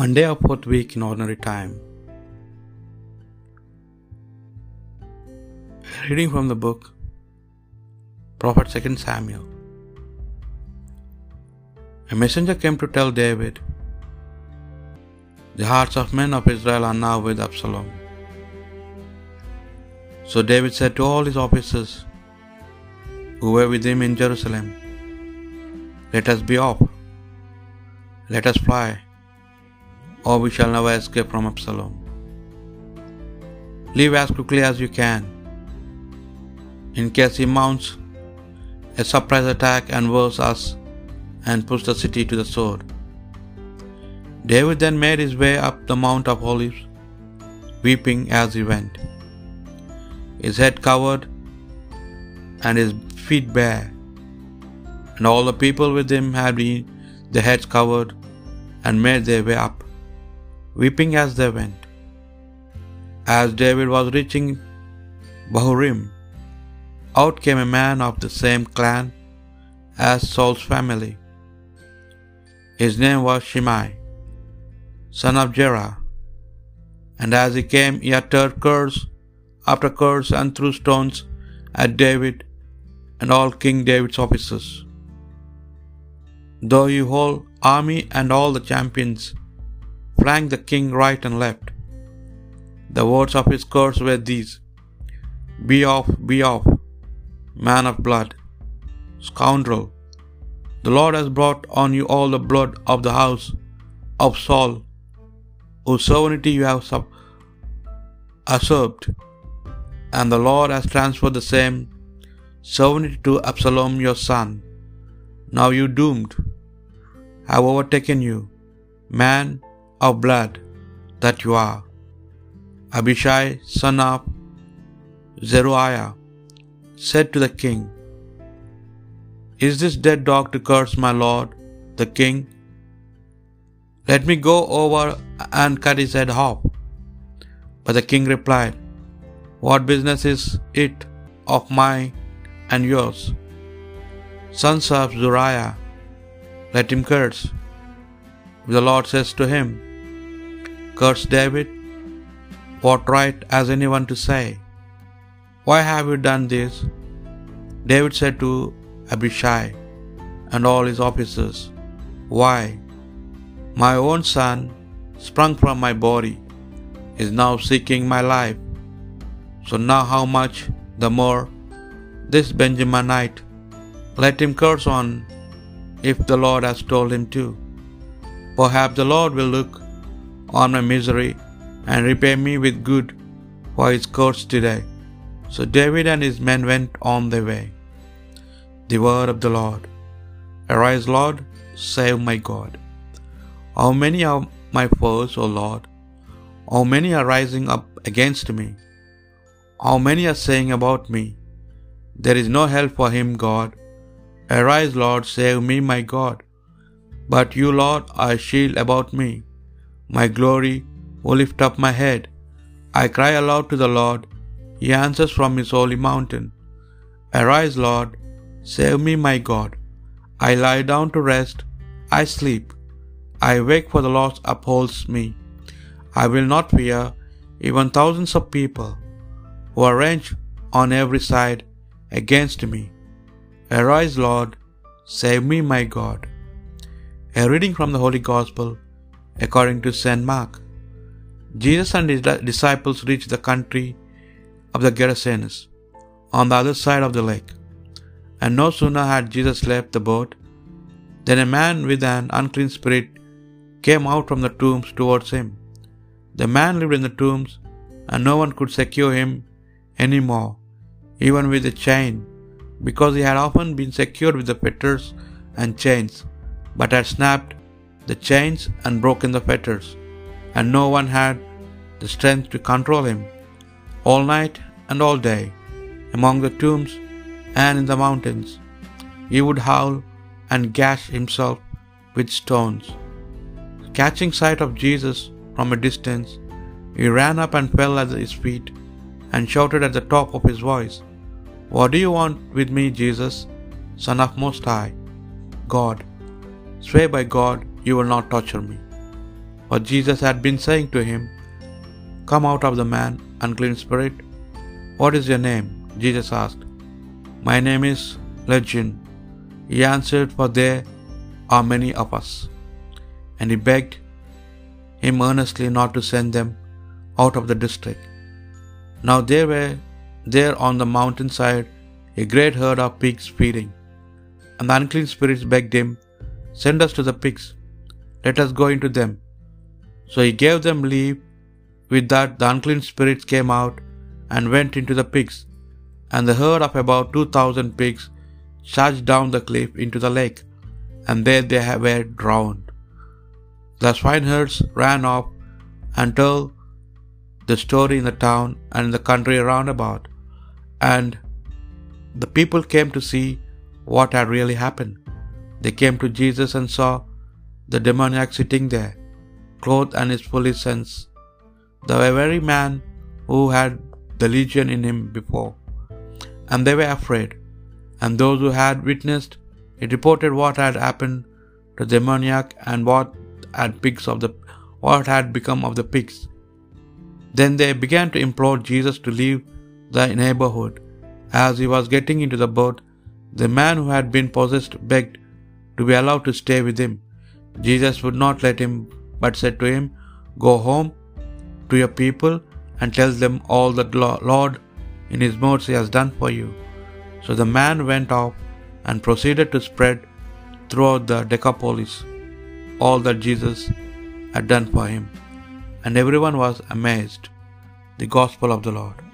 Monday of fourth week in ordinary time. Reading from the book Prophet 2 Samuel. A messenger came to tell David, The hearts of men of Israel are now with Absalom. So David said to all his officers who were with him in Jerusalem, Let us be off, let us fly or we shall never escape from Absalom. Leave as quickly as you can, in case he mounts a surprise attack and woes us and puts the city to the sword. David then made his way up the Mount of Olives, weeping as he went, his head covered and his feet bare, and all the people with him had been their heads covered and made their way up weeping as they went. As David was reaching Bahurim, out came a man of the same clan as Saul's family. His name was Shimei, son of Gera. And as he came, he uttered curse after curse and threw stones at David and all King David's officers. Though you whole army and all the champions flanked the king right and left. The words of his curse were these Be off, be off, man of blood, scoundrel. The Lord has brought on you all the blood of the house of Saul, whose sovereignty you have sub- usurped, and the Lord has transferred the same sovereignty to Absalom your son. Now you doomed have overtaken you, man of blood that you are. Abishai, son of Zeruiah, said to the king, Is this dead dog to curse my lord, the king? Let me go over and cut his head off. But the king replied, What business is it of mine and yours? Sons of Zeruiah, let him curse. The Lord says to him, Curse David, what right has anyone to say, Why have you done this? David said to Abishai and all his officers, Why? My own son, sprung from my body, is now seeking my life. So now how much the more this Benjaminite, let him curse on if the Lord has told him to. Perhaps the Lord will look on my misery and repay me with good for his curse today. So David and his men went on their way. The word of the Lord. Arise, Lord, save my God. How many are my foes, O Lord? How many are rising up against me? How many are saying about me, There is no help for him, God. Arise, Lord, save me, my God. But you, Lord, are a shield about me, my glory, who lift up my head. I cry aloud to the Lord, he answers from his holy mountain. Arise, Lord, save me, my God. I lie down to rest, I sleep. I wake, for the Lord upholds me. I will not fear even thousands of people who are ranged on every side against me. Arise, Lord, save me, my God. A reading from the Holy Gospel according to St. Mark. Jesus and his disciples reached the country of the Gerasenes on the other side of the lake. And no sooner had Jesus left the boat than a man with an unclean spirit came out from the tombs towards him. The man lived in the tombs, and no one could secure him any more, even with a chain, because he had often been secured with the fetters and chains, but had snapped the chains and broken the fetters, and no one had the strength to control him. All night and all day, among the tombs and in the mountains, he would howl and gash himself with stones. Catching sight of Jesus from a distance, he ran up and fell at his feet and shouted at the top of his voice, What do you want with me, Jesus, Son of Most High God? Swear by God you will not torture me. For Jesus had been saying to him, Come out of the man, unclean spirit. What is your name? Jesus asked. My name is Legion. He answered, For there are many of us. And he begged him earnestly not to send them out of the district. Now there were there on the mountainside a great herd of pigs feeding. And the unclean spirits begged him, Send us to the pigs, let us go into them. So he gave them leave. With that, the unclean spirits came out and went into the pigs, and the herd of about two thousand pigs charged down the cliff into the lake, and there they were drowned. The swineherds ran off and told the story in the town and in the country round about, and the people came to see what had really happened. They came to Jesus and saw the demoniac sitting there, clothed and his fully sense, the very man who had the legion in him before. And they were afraid. And those who had witnessed it reported what had happened to the demoniac and what had pigs of the what had become of the pigs. Then they began to implore Jesus to leave the neighborhood. As he was getting into the boat, the man who had been possessed begged to be allowed to stay with him. Jesus would not let him, but said to him, Go home to your people and tell them all that Lord in his mercy has done for you. So the man went off and proceeded to spread throughout the Decapolis all that Jesus had done for him. And everyone was amazed. The Gospel of the Lord.